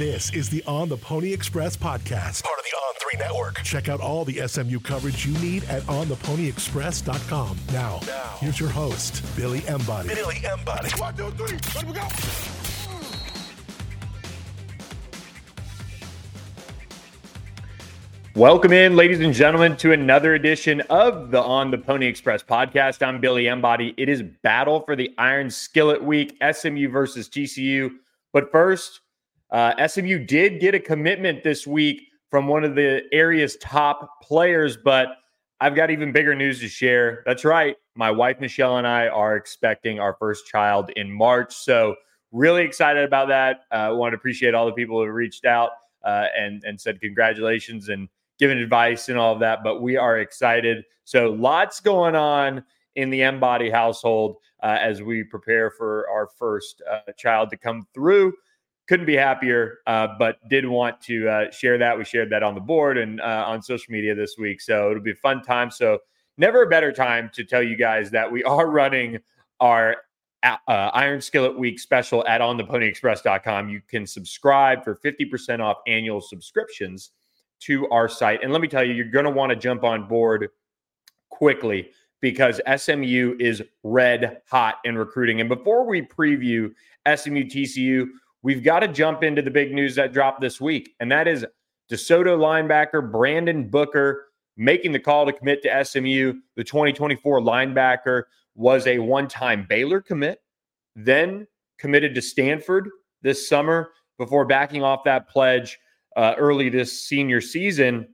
This is the On the Pony Express podcast, part of the On 3 network. Check out all the SMU coverage you need at ontheponyexpress.com. Now, now here's your host, Billy Embody. Billy Embody. One, two, three, let me go. Welcome in, ladies and gentlemen, to another edition of the On the Pony Express podcast. I'm Billy Embody. It is battle for the Iron Skillet Week, SMU versus TCU. But first, uh, SMU did get a commitment this week from one of the area's top players, but I've got even bigger news to share. That's right. My wife, Michelle, and I are expecting our first child in March. So, really excited about that. I uh, want to appreciate all the people who reached out uh, and, and said congratulations and given advice and all of that. But we are excited. So, lots going on in the Embody household uh, as we prepare for our first uh, child to come through couldn't be happier, uh, but did want to uh, share that. We shared that on the board and uh, on social media this week. So it'll be a fun time. So, never a better time to tell you guys that we are running our uh, Iron Skillet Week special at ontheponyexpress.com. You can subscribe for 50% off annual subscriptions to our site. And let me tell you, you're going to want to jump on board quickly because SMU is red hot in recruiting. And before we preview SMU TCU, we've got to jump into the big news that dropped this week, and that is DeSoto linebacker Brandon Booker making the call to commit to SMU. The 2024 linebacker was a one time Baylor commit, then committed to Stanford this summer before backing off that pledge uh, early this senior season.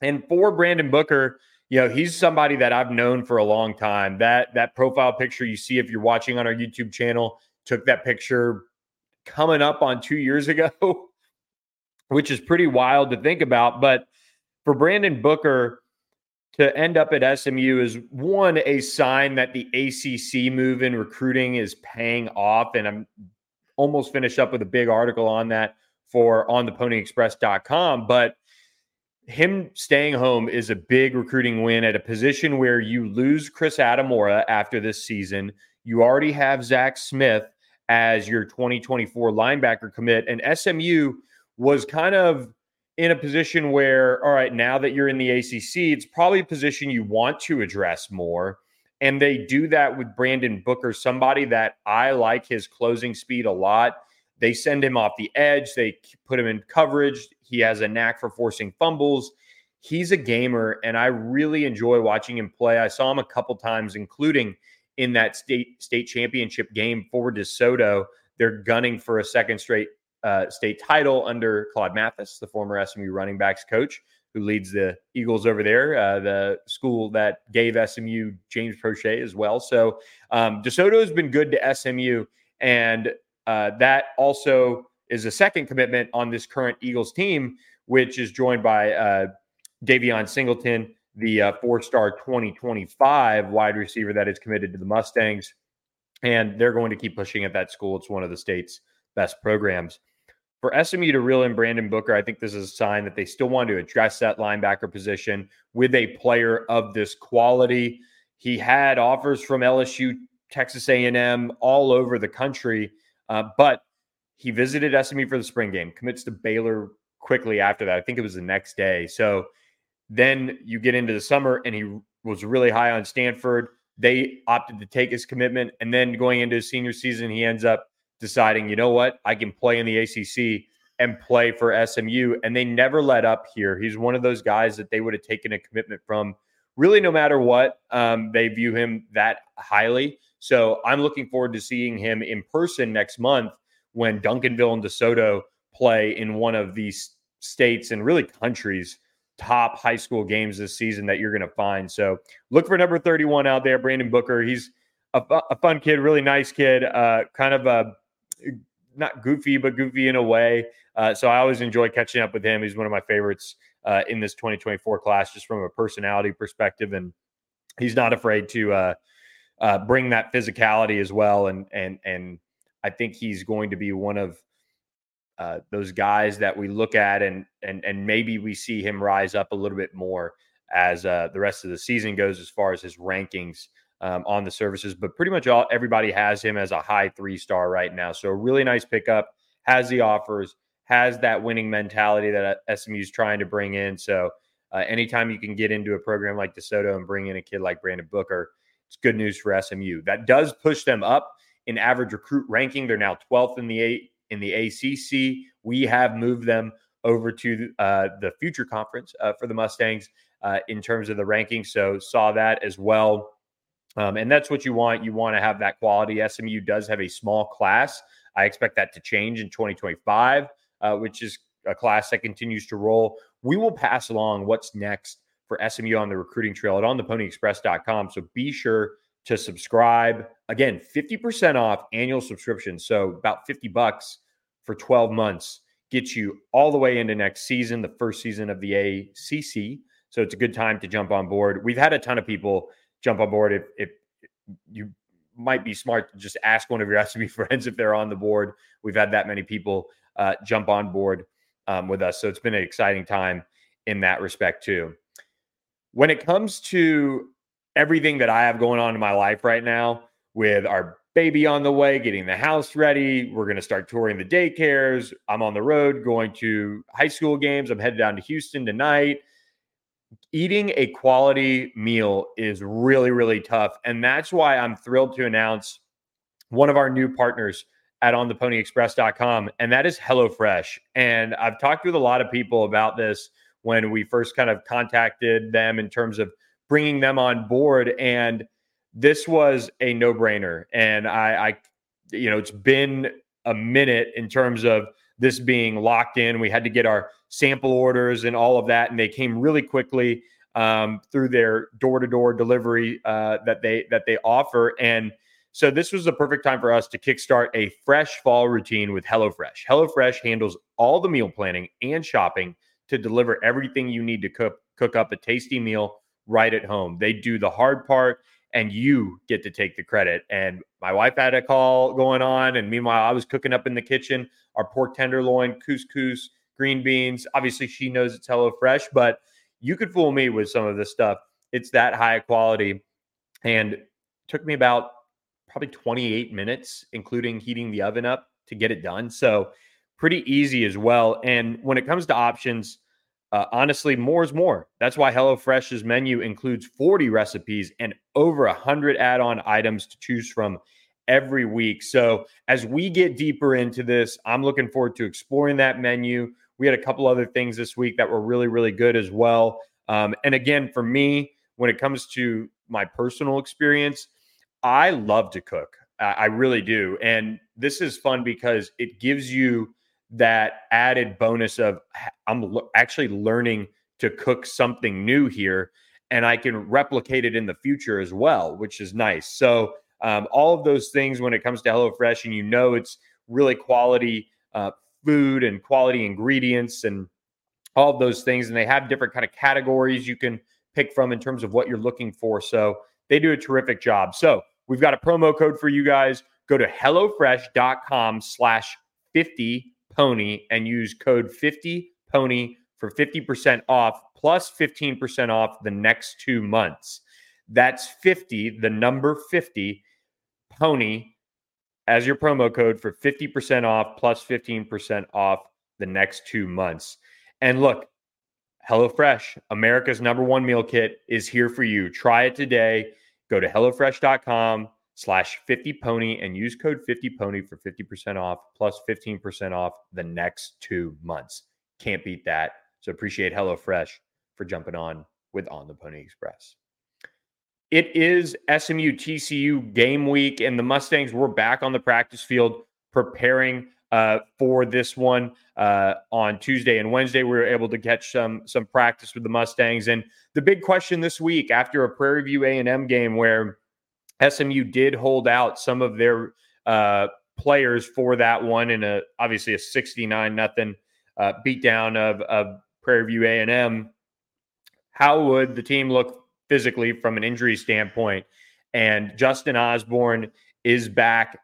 And for Brandon Booker, you know, he's somebody that I've known for a long time. That that profile picture you see if you're watching on our YouTube channel took that picture coming up on two years ago, which is pretty wild to think about. But for Brandon Booker to end up at SMU is one, a sign that the ACC move in recruiting is paying off. And I'm almost finished up with a big article on that for ontheponyexpress.com. But him staying home is a big recruiting win at a position where you lose Chris Adamora after this season. You already have Zach Smith as your 2024 linebacker commit. And SMU was kind of in a position where, all right, now that you're in the ACC, it's probably a position you want to address more. And they do that with Brandon Booker, somebody that I like his closing speed a lot. They send him off the edge, they put him in coverage. He has a knack for forcing fumbles. He's a gamer, and I really enjoy watching him play. I saw him a couple times, including in that state state championship game for DeSoto. They're gunning for a second straight uh, state title under Claude Mathis, the former SMU running backs coach, who leads the Eagles over there, uh, the school that gave SMU James Proche as well. So um, DeSoto has been good to SMU, and uh, that also is a second commitment on this current Eagles team, which is joined by uh, Davion Singleton the uh, four star 2025 wide receiver that is committed to the Mustangs. And they're going to keep pushing at that school. It's one of the state's best programs. For SMU to reel in Brandon Booker, I think this is a sign that they still want to address that linebacker position with a player of this quality. He had offers from LSU, Texas A&M, all over the country, uh, but he visited SMU for the spring game, commits to Baylor quickly after that. I think it was the next day. So then you get into the summer and he was really high on Stanford. They opted to take his commitment. And then going into his senior season, he ends up deciding, you know what, I can play in the ACC and play for SMU. And they never let up here. He's one of those guys that they would have taken a commitment from really no matter what. Um, they view him that highly. So I'm looking forward to seeing him in person next month when Duncanville and DeSoto play in one of these states and really countries top high school games this season that you're going to find. So look for number 31 out there, Brandon Booker. He's a, a fun kid, really nice kid, uh, kind of a not goofy, but goofy in a way. Uh, so I always enjoy catching up with him. He's one of my favorites uh, in this 2024 class, just from a personality perspective, and he's not afraid to uh, uh, bring that physicality as well. And and and I think he's going to be one of uh, those guys that we look at and and and maybe we see him rise up a little bit more as uh, the rest of the season goes as far as his rankings um, on the services. But pretty much all everybody has him as a high three star right now. So a really nice pickup. Has the offers, has that winning mentality that uh, SMU is trying to bring in. So uh, anytime you can get into a program like DeSoto and bring in a kid like Brandon Booker, it's good news for SMU. That does push them up in average recruit ranking. They're now 12th in the eight in the ACC. We have moved them over to uh, the future conference uh, for the Mustangs uh, in terms of the ranking. So saw that as well. Um, and that's what you want. You want to have that quality. SMU does have a small class. I expect that to change in 2025, uh, which is a class that continues to roll. We will pass along what's next for SMU on the recruiting trail at ontheponyexpress.com. So be sure to subscribe. Again, 50% off annual subscription. So about 50 bucks for 12 months gets you all the way into next season, the first season of the ACC. So it's a good time to jump on board. We've had a ton of people jump on board. If, if you might be smart to just ask one of your SMU friends if they're on the board. We've had that many people uh, jump on board um, with us. So it's been an exciting time in that respect, too. When it comes to everything that I have going on in my life right now, with our baby on the way, getting the house ready, we're going to start touring the daycares. I'm on the road going to high school games. I'm headed down to Houston tonight eating a quality meal is really, really tough. And that's why I'm thrilled to announce one of our new partners at ontheponyexpress.com, and that is HelloFresh. And I've talked with a lot of people about this when we first kind of contacted them in terms of bringing them on board. And this was a no brainer. And I, I, you know, it's been a minute in terms of this being locked in. We had to get our sample orders and all of that, and they came really quickly um, through their door-to-door delivery uh, that they that they offer. And so this was the perfect time for us to kickstart a fresh fall routine with HelloFresh. HelloFresh handles all the meal planning and shopping to deliver everything you need to cook cook up a tasty meal right at home. They do the hard part and you get to take the credit. And my wife had a call going on, and meanwhile, I was cooking up in the kitchen our pork tenderloin, couscous, green beans. Obviously, she knows it's Hello Fresh, but you could fool me with some of this stuff. It's that high quality, and took me about probably 28 minutes, including heating the oven up to get it done. So pretty easy as well. And when it comes to options, uh, honestly, more is more. That's why HelloFresh's menu includes 40 recipes and over 100 add on items to choose from every week. So, as we get deeper into this, I'm looking forward to exploring that menu. We had a couple other things this week that were really, really good as well. Um, and again, for me, when it comes to my personal experience, I love to cook. I really do. And this is fun because it gives you that added bonus of I'm actually learning to cook something new here and I can replicate it in the future as well, which is nice. So, um, all of those things when it comes to HelloFresh, and you know it's really quality uh, food and quality ingredients and all of those things. And they have different kind of categories you can pick from in terms of what you're looking for. So, they do a terrific job. So, we've got a promo code for you guys. Go to HelloFresh.com slash 50 pony and use code 50 pony for 50% off plus 15% off the next two months. That's 50, the number 50 pony as your promo code for 50% off plus 15% off the next two months. And look, HelloFresh, America's number one meal kit, is here for you. Try it today. Go to HelloFresh.com slash 50 pony and use code 50 pony for 50% off plus 15% off the next two months. Can't beat that. So appreciate HelloFresh for jumping on with On the Pony Express. It is SMU TCU game week, and the Mustangs were back on the practice field preparing uh, for this one uh, on Tuesday and Wednesday. We were able to catch some some practice with the Mustangs, and the big question this week after a Prairie View A and M game where SMU did hold out some of their uh, players for that one in a obviously a 69 nothing uh, beatdown of, of Prairie View A&M. How would the team look physically from an injury standpoint? And Justin Osborne is back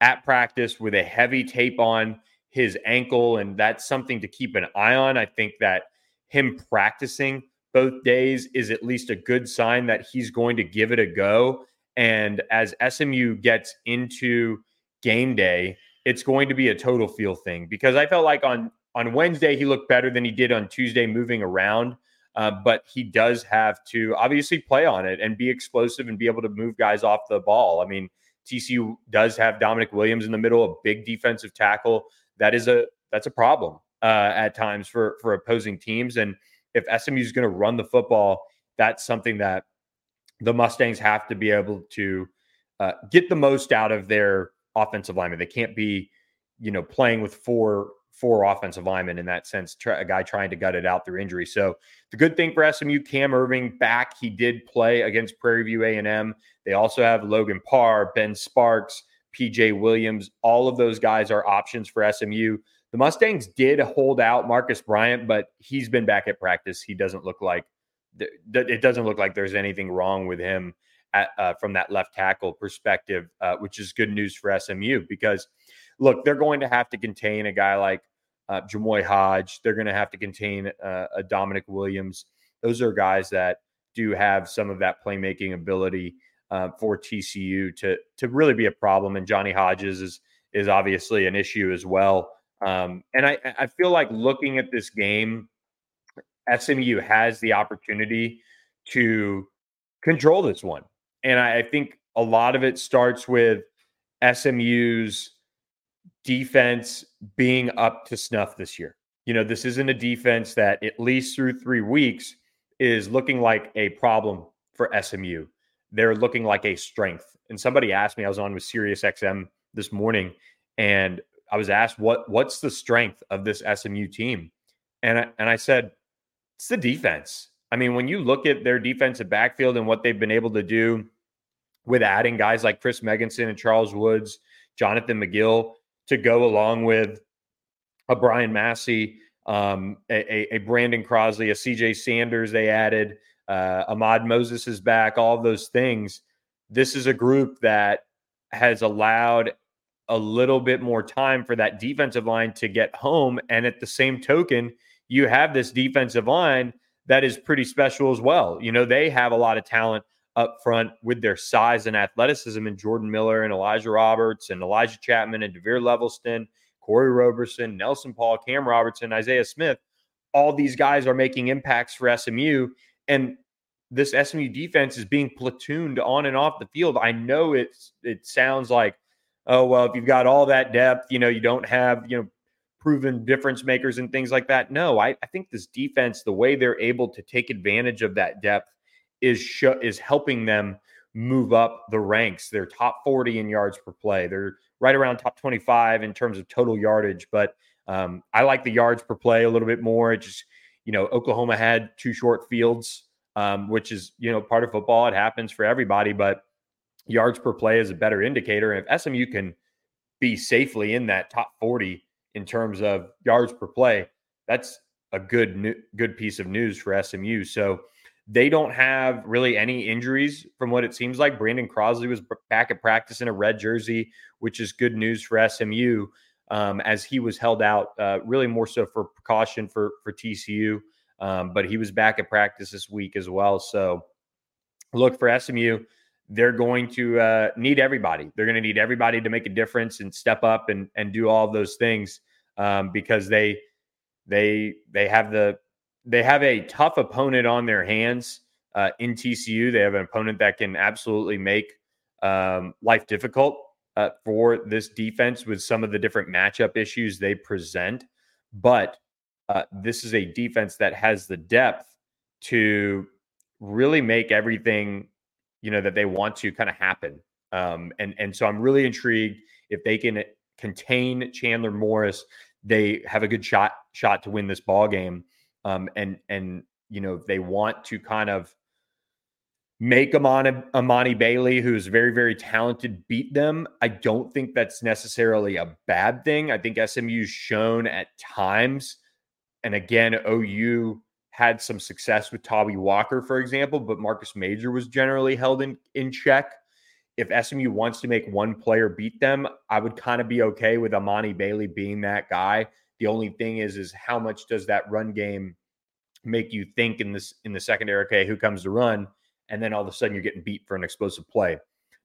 at practice with a heavy tape on his ankle, and that's something to keep an eye on. I think that him practicing both days is at least a good sign that he's going to give it a go. And as SMU gets into game day, it's going to be a total feel thing because I felt like on on Wednesday, he looked better than he did on Tuesday, moving around. Uh, but he does have to obviously play on it and be explosive and be able to move guys off the ball. I mean, TCU does have Damonic Williams in the middle, a big defensive tackle. That is a that's a problem uh, at times for for opposing teams. And if SMU is going to run the football, that's something that the Mustangs have to be able to uh, get the most out of their offensive linemen. They can't be, you know, playing with four four offensive linemen in that sense. A guy trying to gut it out through injury. So the good thing for SMU, Cam Irving back. He did play against Prairie View A and M. They also have Logan Parr, Ben Sparks, PJ Williams. All of those guys are options for SMU. The Mustangs did hold out Marcus Bryant, but he's been back at practice. He doesn't look like it doesn't look like there's anything wrong with him at, uh, from that left tackle perspective, uh, which is good news for SMU because look, they're going to have to contain a guy like uh, Jamoi Hodge. They're going to have to contain uh, a Damonic Williams. Those are guys that do have some of that playmaking ability uh, for TCU to to really be a problem. And Johnny Hodges is is obviously an issue as well. Um, and I I feel like looking at this game, SMU has the opportunity to control this one. And I, I think a lot of it starts with SMU's defense being up to snuff this year. You know, this isn't a defense that, at least through three weeks, is looking like a problem for SMU. They're looking like a strength. And somebody asked me, I was on with Sirius XM this morning, and I was asked, what what's the strength of this SMU team? And I, and I said, it's the defense. I mean, when you look at their defensive backfield and what they've been able to do with adding guys like Chris Megginson and Charles Woods, Jonathan McGill to go along with a Brian Massey, um, a, a, Brandon Crosley, a CJ Sanders they added, uh, Ahmad Moses is back, all those things. This is a group that has allowed a little bit more time for that defensive line to get home. And at the same token, you have this defensive line that is pretty special as well. You know, they have a lot of talent up front with their size and athleticism in Jordan Miller and Elijah Roberts and Elijah Chapman and DeVere Levelston, Kori Roberson, Nelson Paul, Cam Robertson, Isaiah Smith. All these guys are making impacts for SMU. And this SMU defense is being platooned on and off the field. I know it's it sounds like, oh well, if you've got all that depth, you know, you don't have, you know, proven difference makers and things like that. No, I, I think this defense, the way they're able to take advantage of that depth is sh- is helping them move up the ranks. They're top 40 in yards per play. They're right around top 25 in terms of total yardage. But um, I like the yards per play a little bit more. It just, you know, Oklahoma had two short fields, um, which is, you know, part of football. It happens for everybody, but yards per play is a better indicator. And if SMU can be safely in that top 40 in terms of yards per play, that's a good, good piece of news for SMU. So, they don't have really any injuries from what it seems like. Brandon Crosley was back at practice in a red jersey, which is good news for SMU um, as he was held out uh, really more so for precaution for, for TCU. Um, but he was back at practice this week as well. So look for SMU. They're going to uh, need everybody. They're going to need everybody to make a difference and step up and, and do all those things um, because they they they have the they have a tough opponent on their hands uh, in TCU. They have an opponent that can absolutely make um, life difficult uh, for this defense with some of the different matchup issues they present. But uh, this is a defense that has the depth to really make everything you know that they want to kind of happen. Um, and and so I'm really intrigued if they can contain Chandler Morris. They have a good shot shot to win this ball game um, and and you know they want to kind of make Emani, Emani Bailey, who's very very talented, beat them. I don't think that's necessarily a bad thing. I think SMU's shown at times, and again, OU had some success with Tawee Walker, for example, but Marcus Major was generally held in in check. If SMU wants to make one player beat them, I would kind of be okay with Emani Bailey being that guy. The only thing is, is how much does that run game make you think in this in the secondary? Okay, who comes to run? And then all of a sudden you're getting beat for an explosive play.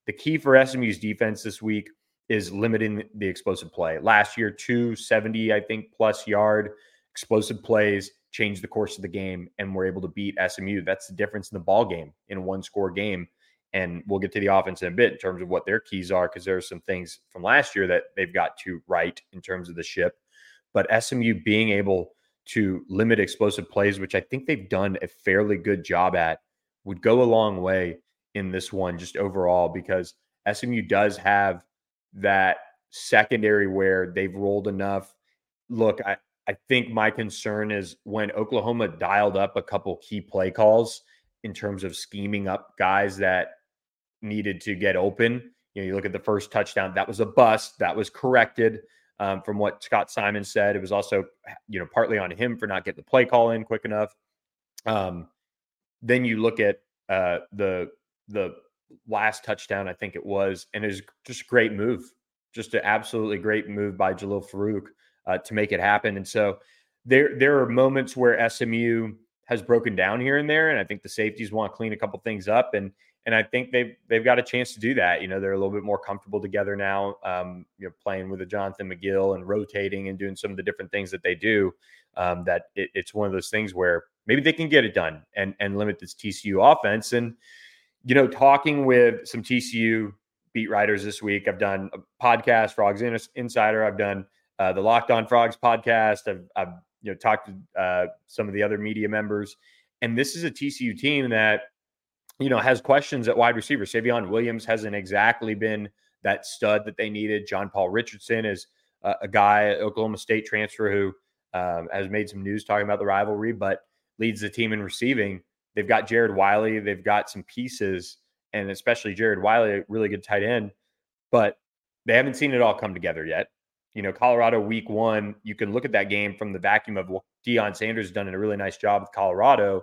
The key for SMU's defense this week is limiting the explosive play. Last year, 270, I think, plus yard explosive plays changed the course of the game and we're able to beat SMU. That's the difference in the ball game in a one score game. And we'll get to the offense in a bit in terms of what their keys are, because there are some things from last year that they've got to right in terms of the ship. But SMU being able to limit explosive plays, which I think they've done a fairly good job at, would go a long way in this one, just overall, because SMU does have that secondary where they've rolled enough. Look, I, I think my concern is when Oklahoma dialed up a couple key play calls in terms of scheming up guys that needed to get open. You know, you look at the first touchdown, that was a bust. That was corrected um, from what Scott Symons said. It was also, you know, partly on him for not getting the play call in quick enough. Um, then you look at uh, the the last touchdown, I think it was, and it was just a great move, just an absolutely great move by Jalil Farooq uh, to make it happen. And so there there are moments where SMU has broken down here and there, and I think the safeties want to clean a couple things up, and and I think they've they've got a chance to do that. You know, they're a little bit more comfortable together now. Um, you know, playing with a Jonathan McGill and rotating and doing some of the different things that they do. Um, that it, it's one of those things where maybe they can get it done and and limit this TCU offense. And you know, talking with some TCU beat writers this week, I've done a podcast, for Frogs Insider. I've done uh, the Locked On Frogs podcast. I've, I've you know talked to uh, some of the other media members, and this is a TCU team that you know has questions at wide receiver. Savion Williams hasn't exactly been that stud that they needed. John Paul Richardson is uh, a guy, Oklahoma State transfer who um, has made some news talking about the rivalry, but leads the team in receiving. They've got Jared Wiley. They've got some pieces, and especially Jared Wiley, a really good tight end, but they haven't seen it all come together yet you know, Colorado week one, you can look at that game from the vacuum of well, Deion Sanders has done a really nice job with Colorado,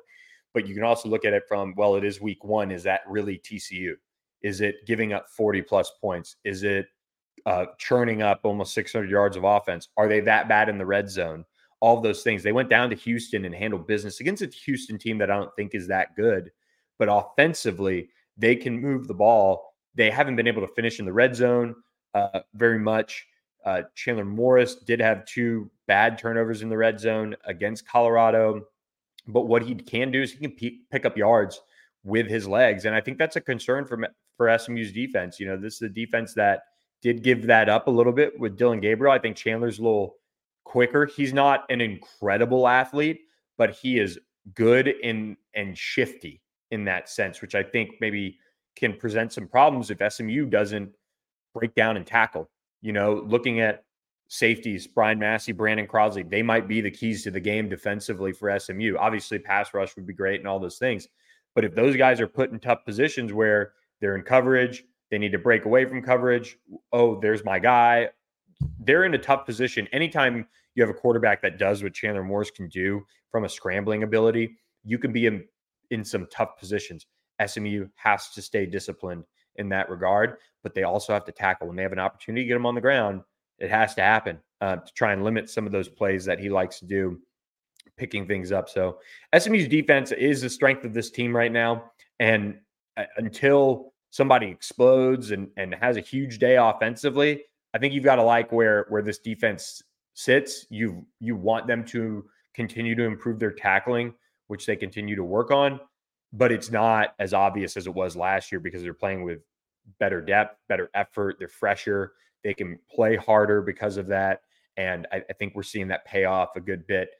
but you can also look at it from, well, it is week one. Is that really TCU? Is it giving up 40 plus points? Is it uh, churning up almost 600 yards of offense? Are they that bad in the red zone? All those things. They went down to Houston and handled business against a Houston team that I don't think is that good, but offensively, they can move the ball. They haven't been able to finish in the red zone uh, very much. Uh, Chandler Morris did have two bad turnovers in the red zone against Colorado, but what he can do is he can p- pick up yards with his legs, and I think that's a concern for for SMU's defense. You know, this is a defense that did give that up a little bit with Dillon Gabriel. I think Chandler's a little quicker. He's not an incredible athlete, but he is good in and shifty in that sense, which I think maybe can present some problems if SMU doesn't break down and tackle you know, looking at safeties, Brian Massey, Brandon Crosley, they might be the keys to the game defensively for SMU. Obviously, pass rush would be great and all those things. But if those guys are put in tough positions where they're in coverage, they need to break away from coverage. Oh, there's my guy. They're in a tough position. Anytime you have a quarterback that does what Chandler Morris can do from a scrambling ability, you can be in, in some tough positions. SMU has to stay disciplined in that regard, but they also have to tackle when they have an opportunity to get him on the ground. It has to happen uh, to try and limit some of those plays that he likes to do, picking things up. So SMU's defense is the strength of this team right now, and uh, until somebody explodes and and has a huge day offensively, I think you've got to like where where this defense sits. You you want them to continue to improve their tackling, which they continue to work on but it's not as obvious as it was last year because they're playing with better depth, better effort. They're fresher. They can play harder because of that. And I, I, think we're seeing that pay off a good bit.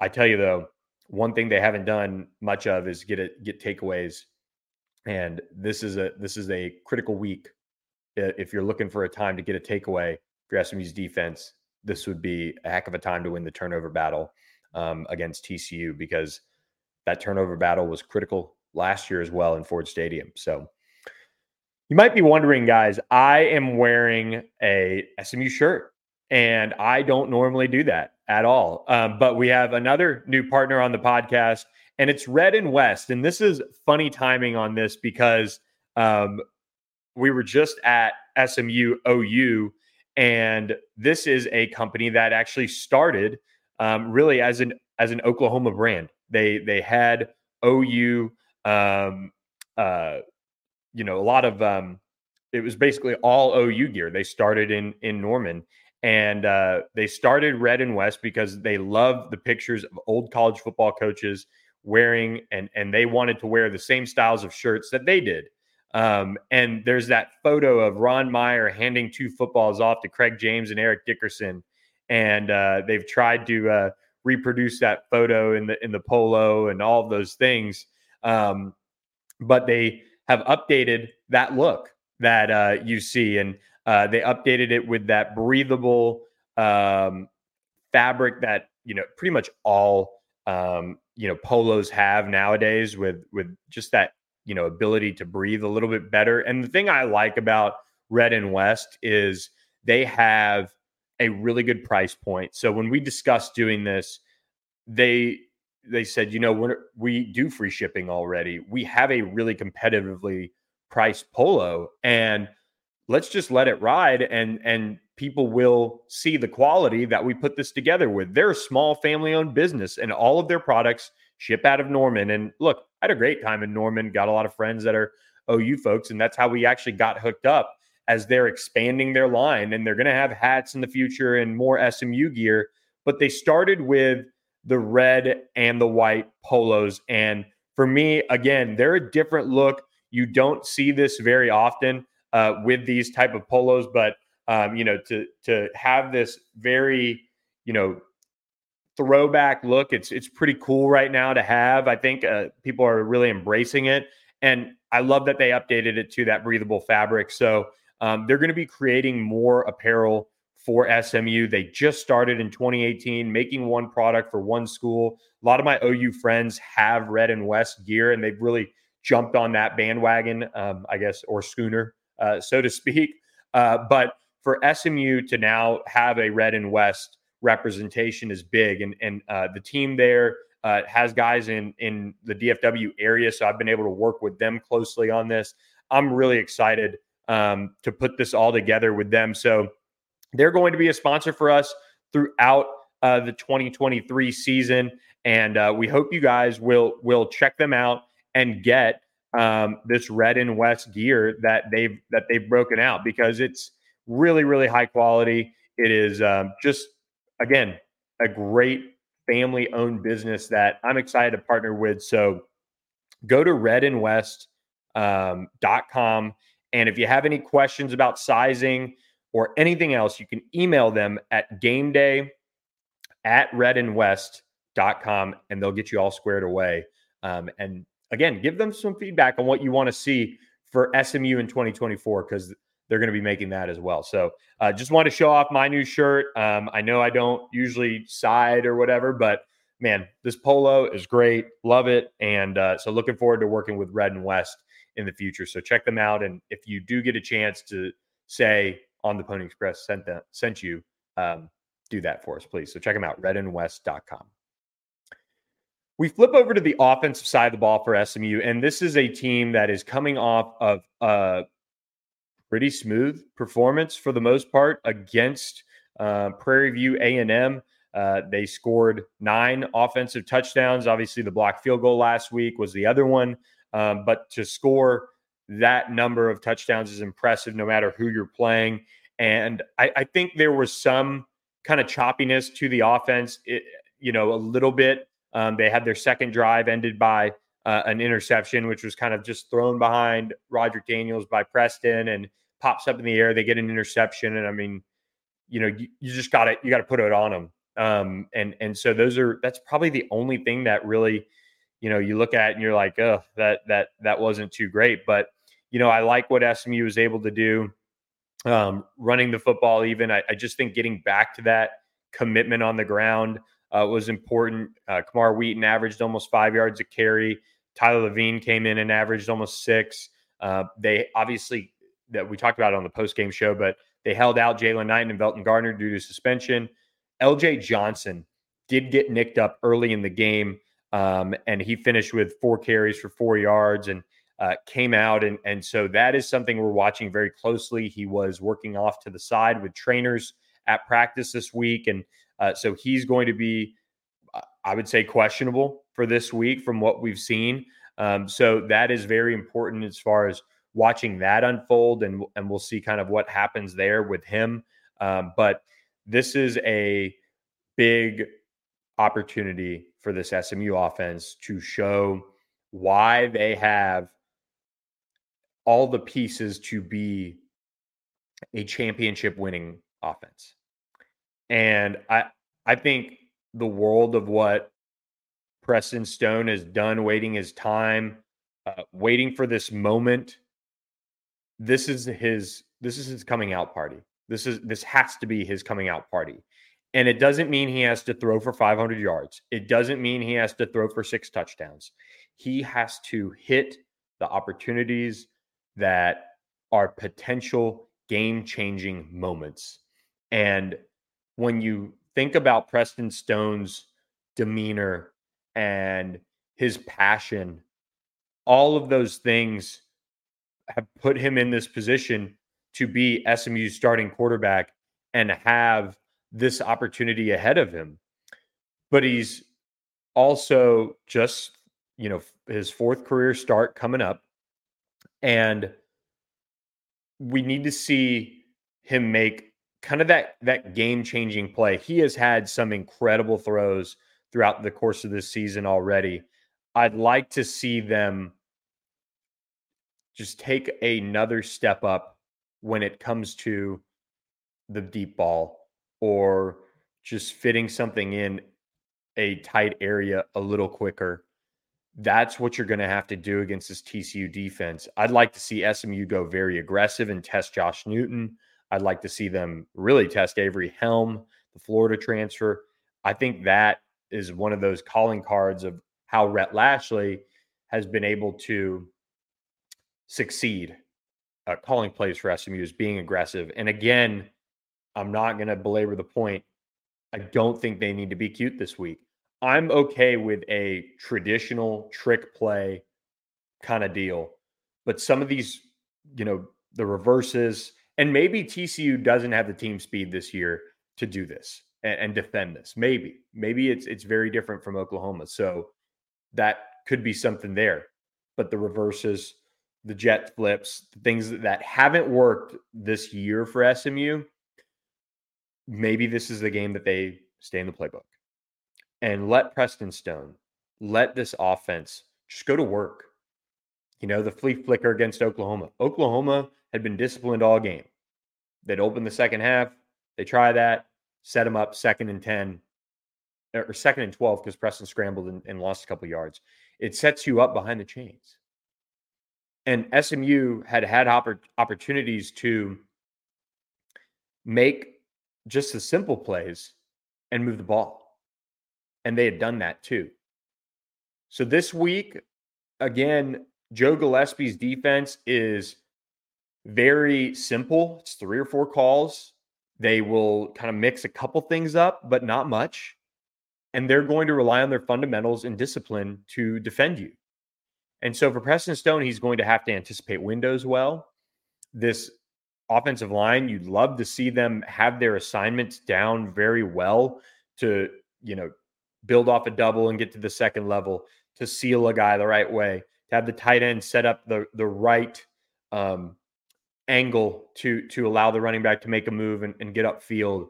I tell you though, one thing they haven't done much of is get get takeaways. And this is a this is a critical week. If you're looking for a time to get a takeaway for SMU's defense, this would be a heck of a time to win the turnover battle um, against TCU because that turnover battle was critical last year as well in Ford Stadium. So you might be wondering, guys, I am wearing a SMU shirt and I don't normally do that at all. Um, but we have another new partner on the podcast and it's Red and West. And this is funny timing on this because um, we were just at SMU OU and this is a company that actually started um, really as an as an Oklahoma brand. They they had OU, um, uh, you know, a lot of um, it was basically all OU gear. They started in in Norman, and uh, they started red and west because they love the pictures of old college football coaches wearing and and they wanted to wear the same styles of shirts that they did. Um, and there's that photo of Ron Meyer handing two footballs off to Craig James and Eric Dickerson, and uh, they've tried to uh, reproduce that photo in the in the polo and all of those things. Um, but they have updated that look that uh, you see, and uh, they updated it with that breathable um, fabric that you know pretty much all um, you know polos have nowadays with with just that you know ability to breathe a little bit better. And the thing I like about Red and West is they have a really good price point. So when we discussed doing this, they they said, you know, we we do free shipping already. We have a really competitively priced polo, and let's just let it ride, and and people will see the quality that we put this together with. They're a small family owned business, and all of their products ship out of Norman. And look, I had a great time in Norman. Got a lot of friends that are OU folks, and that's how we actually got hooked up. As they're expanding their line, and they're going to have hats in the future and more SMU gear. But they started with the red and the white polos. And for me, again, they're a different look. You don't see this very often uh, with these type of polos, but um, you know, to to have this very, you know, throwback look, it's it's pretty cool right now to have. I think uh, people are really embracing it, and I love that they updated it to that breathable fabric. So um, they're going to be creating more apparel for SMU. They just started in 2018, making one product for one school. A lot of my OU friends have red and west gear, and they've really jumped on that bandwagon, um, I guess, or schooner, uh, so to speak. Uh, but for SMU to now have a red and west representation is big, and and uh, the team there. Uh, has guys in in the DFW area, so I've been able to work with them closely on this. I'm really excited um, to put this all together with them. So they're going to be a sponsor for us throughout uh, the 2023 season, and uh, we hope you guys will will check them out and get um, this red and west gear that they've that they've broken out because it's really really high quality. It is um, just again a great family owned business that I'm excited to partner with. So go to redandwest.com. Um, and if you have any questions about sizing, or anything else, you can email them at game day at redandwest.com and they'll get you all squared away. Um, and again, give them some feedback on what you want to see for SMU in 2024 because they're going to be making that as well. So uh, just want to show off my new shirt. Um, I know I don't usually side or whatever, but man, this polo is great. Love it. And uh, so looking forward to working with Red and West in the future. So check them out. And if you do get a chance to say, on the Pony Express sent that sent you, um, do that for us, please. So check them out, redandwest.com. We flip over to the offensive side of the ball for SMU, and this is a team that is coming off of a pretty smooth performance for the most part against uh, Prairie View A&M. Uh, they scored nine offensive touchdowns. Obviously, the block field goal last week was the other one, um, but to score that number of touchdowns is impressive no matter who you're playing. And I, I think there was some kind of choppiness to the offense, it, you know, a little bit. Um, they had their second drive ended by uh, an interception, which was kind of just thrown behind Roger Daniels by Preston and pops up in the air. They get an interception. And I mean, you know, you, you just got to, you got to put it on them. Um, and, and so those are, that's probably the only thing that really, you know, you look at and you're like, oh, that, that, that wasn't too great. But, you know, I like what SMU was able to do, um, running the football. Even I, I, just think getting back to that commitment on the ground uh, was important. Uh, Camar Wheaton averaged almost five yards a carry. Tyler Lavine came in and averaged almost six. Uh, they obviously that we talked about on the post game show, but they held out Jaylan Knight and Velton Gardner due to suspension. LJ Johnson did get nicked up early in the game, um, and he finished with four carries for four yards. And uh, came out. And, and so that is something we're watching very closely. He was working off to the side with trainers at practice this week. And uh, so he's going to be, uh, I would say, questionable for this week from what we've seen. Um, so that is very important as far as watching that unfold, and and we'll see kind of what happens there with him. Um, but this is a big opportunity for this SMU offense to show why they have all the pieces to be a championship winning offense. And I I think the world of what Preston Stone has done, waiting his time, uh, waiting for this moment. This is his this is his coming out party. This is this has to be his coming out party. And it doesn't mean he has to throw for 500 yards. It doesn't mean he has to throw for six touchdowns. He has to hit the opportunities that are potential game changing moments. And when you think about Preston Stone's demeanor and his passion, all of those things have put him in this position to be SMU's starting quarterback and have this opportunity ahead of him. But he's also just, you know, his fourth career start coming up. And we need to see him make kind of that that game changing play. He has had some incredible throws throughout the course of this season already. I'd like to see them just take another step up when it comes to the deep ball or just fitting something in a tight area a little quicker. That's what you're going to have to do against this TCU defense. I'd like to see SMU go very aggressive and test Josh Newton. I'd like to see them really test Avery Helm, the Florida transfer. I think that is one of those calling cards of how Rhett Lashley has been able to succeed uh, calling plays for SMU is being aggressive. And again, I'm not going to belabor the point. I don't think they need to be cute this week. I'm okay with a traditional trick play kind of deal, but some of these, you know, the reverses, and maybe TCU doesn't have the team speed this year to do this and, and defend this. Maybe, maybe it's it's very different from Oklahoma. So that could be something there. But the reverses, the jet flips, the things that haven't worked this year for SMU, maybe this is the game that they stay in the playbook and let Preston Stone, let this offense just go to work. You know, the flea flicker against Oklahoma. Oklahoma had been disciplined all game. They'd open the second half. They try that, set them up second and 10 or second and 12 because Preston scrambled and, and lost a couple yards. It sets you up behind the chains. And SMU had had oppor- opportunities to make just the simple plays and move the ball. And they had done that too. So this week, again, Joe Gillespie's defense is very simple. It's three or four calls. They will kind of mix a couple things up, but not much. And they're going to rely on their fundamentals and discipline to defend you. And so for Preston Stone, he's going to have to anticipate windows well. This offensive line, you'd love to see them have their assignments down very well to, you know, build off a double and get to the second level, to seal a guy the right way, to have the tight end set up the the right um, angle to to allow the running back to make a move and, and get upfield.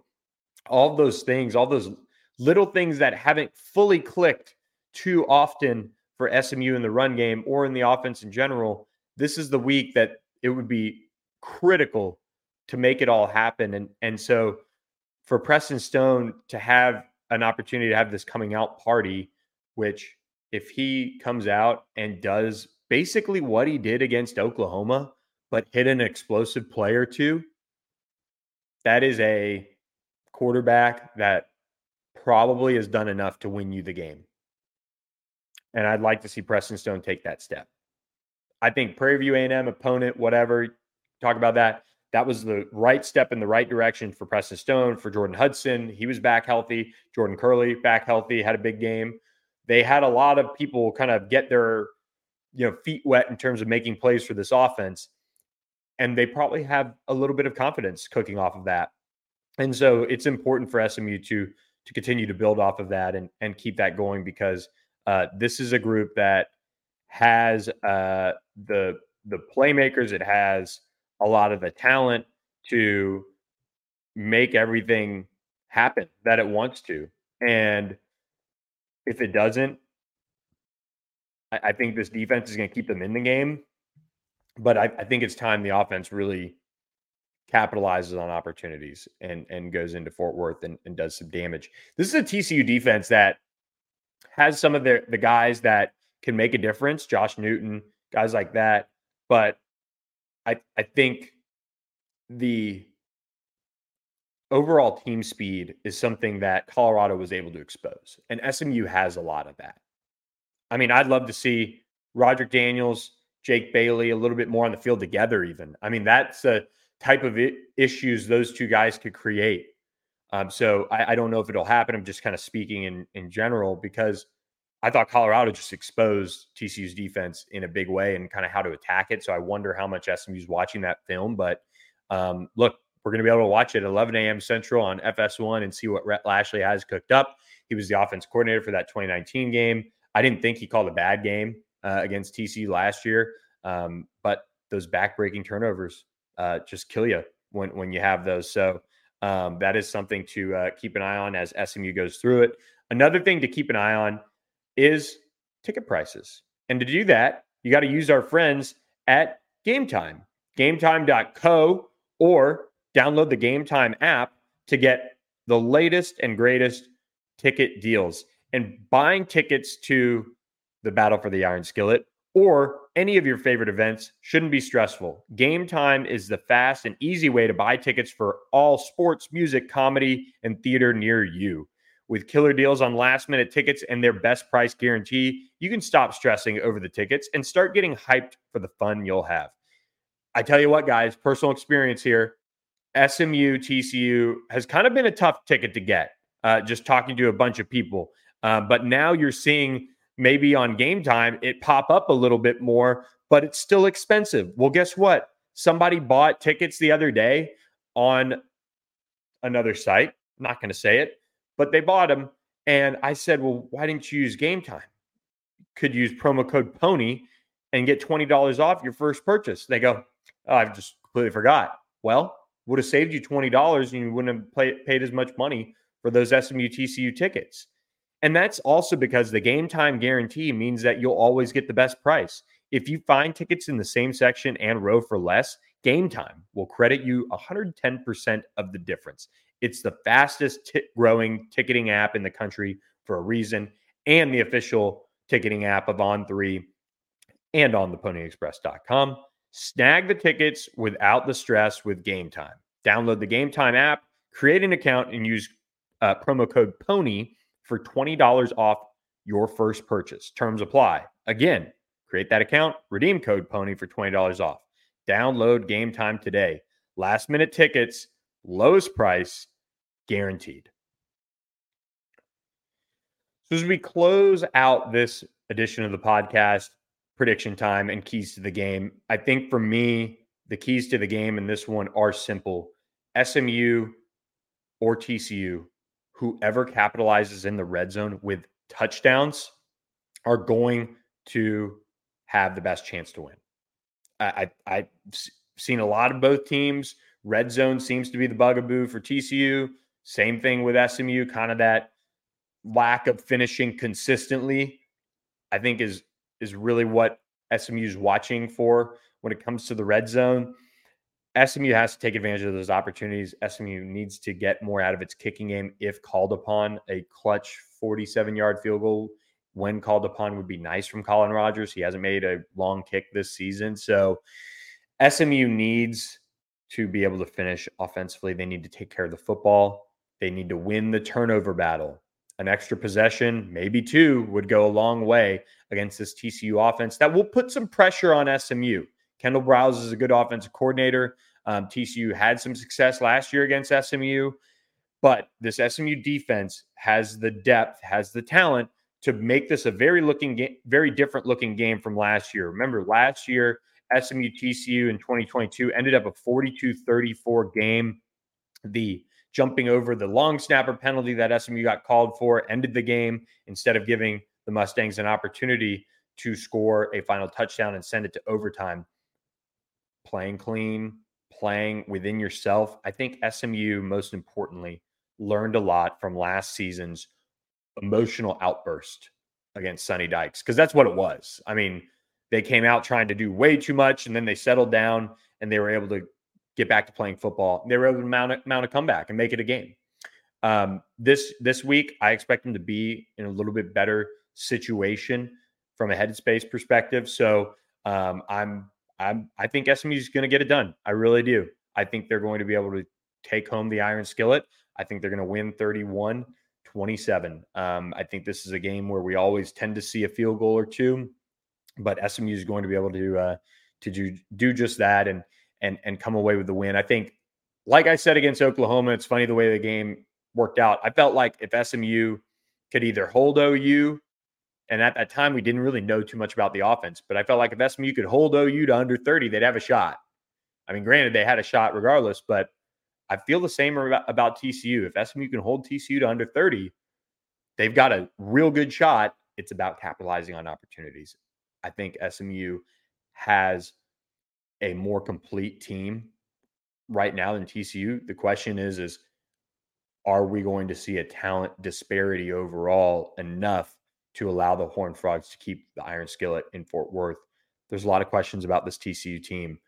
All those things, all those little things that haven't fully clicked too often for SMU in the run game or in the offense in general. This is the week that it would be critical to make it all happen. And and so for Preston Stone to have an opportunity to have this coming out party, which if he comes out and does basically what he did against Oklahoma, but hit an explosive play or two, that is a quarterback that probably has done enough to win you the game. And I'd like to see Preston Stone take that step. I think Prairie View A&M opponent, whatever, talk about that. That was the right step in the right direction for Preston Stone, for Jordan Hudson. He was back healthy. Jordan Kerley back healthy, had a big game. They had a lot of people kind of get their you know feet wet in terms of making plays for this offense and they probably have a little bit of confidence cooking off of that. And so it's important for SMU to to continue to build off of that and and keep that going because uh, this is a group that has uh, the the playmakers, it has a lot of the talent to make everything happen that it wants to. And if it doesn't, I, I think this defense is going to keep them in the game. But I, I think it's time the offense really capitalizes on opportunities and and goes into Fort Worth and, and does some damage. This is a TCU defense that has some of the the guys that can make a difference, Josh Newton, guys like that. But I I think the overall team speed is something that Colorado was able to expose. And SMU has a lot of that. I mean, I'd love to see Roderick Daniels, Jake Bailey a little bit more on the field together, even. I mean, that's a type of issues those two guys could create. Um, so I, I, don't know if it'll happen. I'm just kind of speaking in, in general because I thought Colorado just exposed TCU's defense in a big way and kind of how to attack it. So I wonder how much SMU's watching that film. But um, look, we're going to be able to watch it at 11 a.m. Central on FS1 and see what Rhett Lashlee has cooked up. He was the offense coordinator for that 2019 game. I didn't think he called a bad game uh, against TCU last year, um, but those backbreaking turnovers uh, just kill you when when you have those. So um, that is something to uh, keep an eye on as SMU goes through it. Another thing to keep an eye on is ticket prices. And to do that, you got to use our friends at Game Time, gametime.co, or download the Game Time app to get the latest and greatest ticket deals. And buying tickets to the Battle for the Iron Skillet or any of your favorite events shouldn't be stressful. Game Time is the fast and easy way to buy tickets for all sports, music, comedy, and theater near you. With killer deals on last minute tickets and their best price guarantee, you can stop stressing over the tickets and start getting hyped for the fun you'll have. I tell you what, guys, personal experience here. SMU TCU has kind of been a tough ticket to get, uh, just talking to a bunch of people. Uh, but now you're seeing maybe on game time it pop up a little bit more, but it's still expensive. Well, guess what? Somebody bought tickets the other day on another site. I'm not going to say it, but they bought them. And I said, well, why didn't you use game time? Could use promo code PONY and get $20 off your first purchase. They go, oh, I've just completely forgot. Well, would have saved you $20 and you wouldn't have paid as much money for those SMU TCU tickets. And that's also because the game time guarantee means that you'll always get the best price. If you find tickets in the same section and row for less, Game Time will credit you 110% of the difference. It's the fastest t- growing ticketing app in the country for a reason, and the official ticketing app of On3 and on the ponyexpress.com. Snag the tickets without the stress with Game Time. Download the Game Time app, create an account, and use uh, promo code PONY for $20 off your first purchase. Terms apply. Again, create that account, redeem code PONY for $20 off. Download Game Time today. Last minute tickets, lowest price, guaranteed. So, as we close out this edition of the podcast, prediction time and keys to the game, I think for me, the keys to the game in this one are simple SMU or TCU, whoever capitalizes in the red zone with touchdowns are going to have the best chance to win. I, I, I've seen a lot of both teams. Red zone seems to be the bugaboo for TCU. Same thing with SMU, kind of that lack of finishing consistently, I think is is really what SMU is watching for when it comes to the red zone. SMU has to take advantage of those opportunities. SMU needs to get more out of its kicking game if called upon. A clutch 47 yard field goal, when called upon, would be nice from Collin Rogers. He hasn't made a long kick this season. So SMU needs to be able to finish offensively. They need to take care of the football. They need to win the turnover battle. An extra possession, maybe two, would go a long way against this TCU offense that will put some pressure on SMU. Kendall Briles is a good offensive coordinator. Um, TCU had some success last year against SMU, but this SMU defense has the depth, has the talent to make this a very looking, ga- very different looking game from last year. Remember, last year SMU TCU in 2022 ended up a 42-34 game. The jumping over the long snapper penalty that SMU got called for, ended the game instead of giving the Mustangs an opportunity to score a final touchdown and send it to overtime. playing clean, playing within yourself. I think SMU, most importantly, learned a lot from last season's emotional outburst against Sonny Dykes because that's what it was. I mean, they came out trying to do way too much and then they settled down and they were able to get back to playing football. They were able to mount a, mount a comeback and make it a game. Um, this this week, I expect them to be in a little bit better situation from a headspace perspective. So um, I'm I'm I think SMU is going to get it done. I really do. I think they're going to be able to take home the iron skillet. I think they're going to win 31 27. Um, I think this is a game where we always tend to see a field goal or two, but SMU is going to be able to uh, to do do just that and and and come away with the win. I think, like I said against Oklahoma, it's funny the way the game worked out. I felt like if SMU could either hold OU, and at that time we didn't really know too much about the offense, but I felt like if SMU could hold OU to under 30, they'd have a shot. I mean, granted, they had a shot regardless, but I feel the same about, about TCU. If SMU can hold TCU to under 30, they've got a real good shot. It's about capitalizing on opportunities. I think SMU has a more complete team right now than TCU. The question is, is are we going to see a talent disparity overall enough to allow the Horned Frogs to keep the Iron Skillet in Fort Worth? There's a lot of questions about this TCU team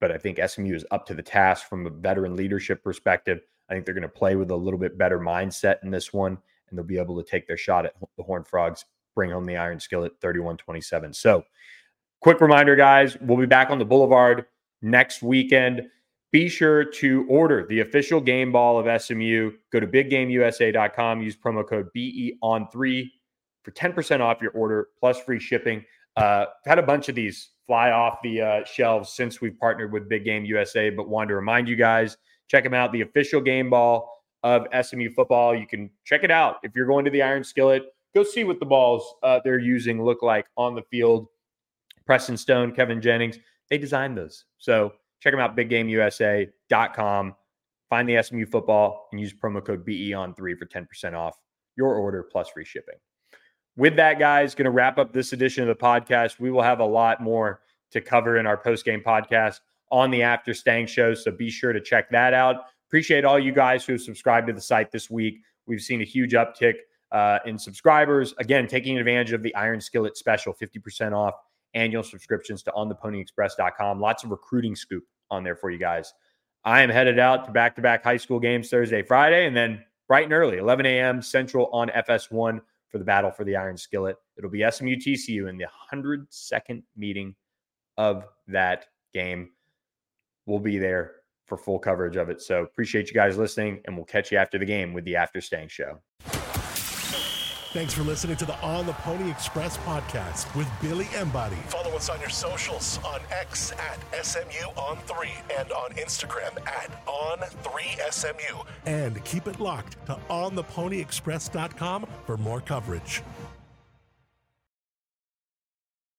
but I think SMU is up to the task from a veteran leadership perspective. I think they're going to play with a little bit better mindset in this one, and they'll be able to take their shot at the Horned Frogs, bring home the Iron Skillet 31 27. So, quick reminder, guys, we'll be back on the Boulevard next weekend. Be sure to order the official game ball of SMU. Go to biggameusa.com, use promo code BE on 3 for 10% off your order plus free shipping. Uh, had a bunch of these fly off the uh, shelves since we've partnered with Big Game USA, but wanted to remind you guys check them out. The official game ball of SMU football. You can check it out if you're going to the Iron Skillet. Go see what the balls uh, they're using look like on the field. Preston Stone, Kevin Jennings, they designed those. So check them out, biggameusa.com. Find the SMU football and use promo code BE on 3 for 10% off your order plus free shipping with that, guys, going to wrap up this edition of the podcast. We will have a lot more to cover in our post game podcast on the After Stang show. So be sure to check that out. Appreciate all you guys who have subscribed to the site this week. We've seen a huge uptick uh, in subscribers. Again, taking advantage of the Iron Skillet special, 50% off annual subscriptions to ontheponyexpress.com. Lots of recruiting scoop on there for you guys. I am headed out to back to back high school games Thursday, Friday, and then bright and early, 11 a.m. Central on FS1 for the battle for the Iron Skillet. It'll be SMU TCU in the 102nd meeting of that game. We'll be there for full coverage of it. So appreciate you guys listening, and we'll catch you after the game with the After Stang Show. Thanks for listening to the On the Pony Express podcast with Billy Embody. Follow us on your socials on X at SMU on 3 and on Instagram at On3SMU. And keep it locked to OnThePonyExpress.com for more coverage.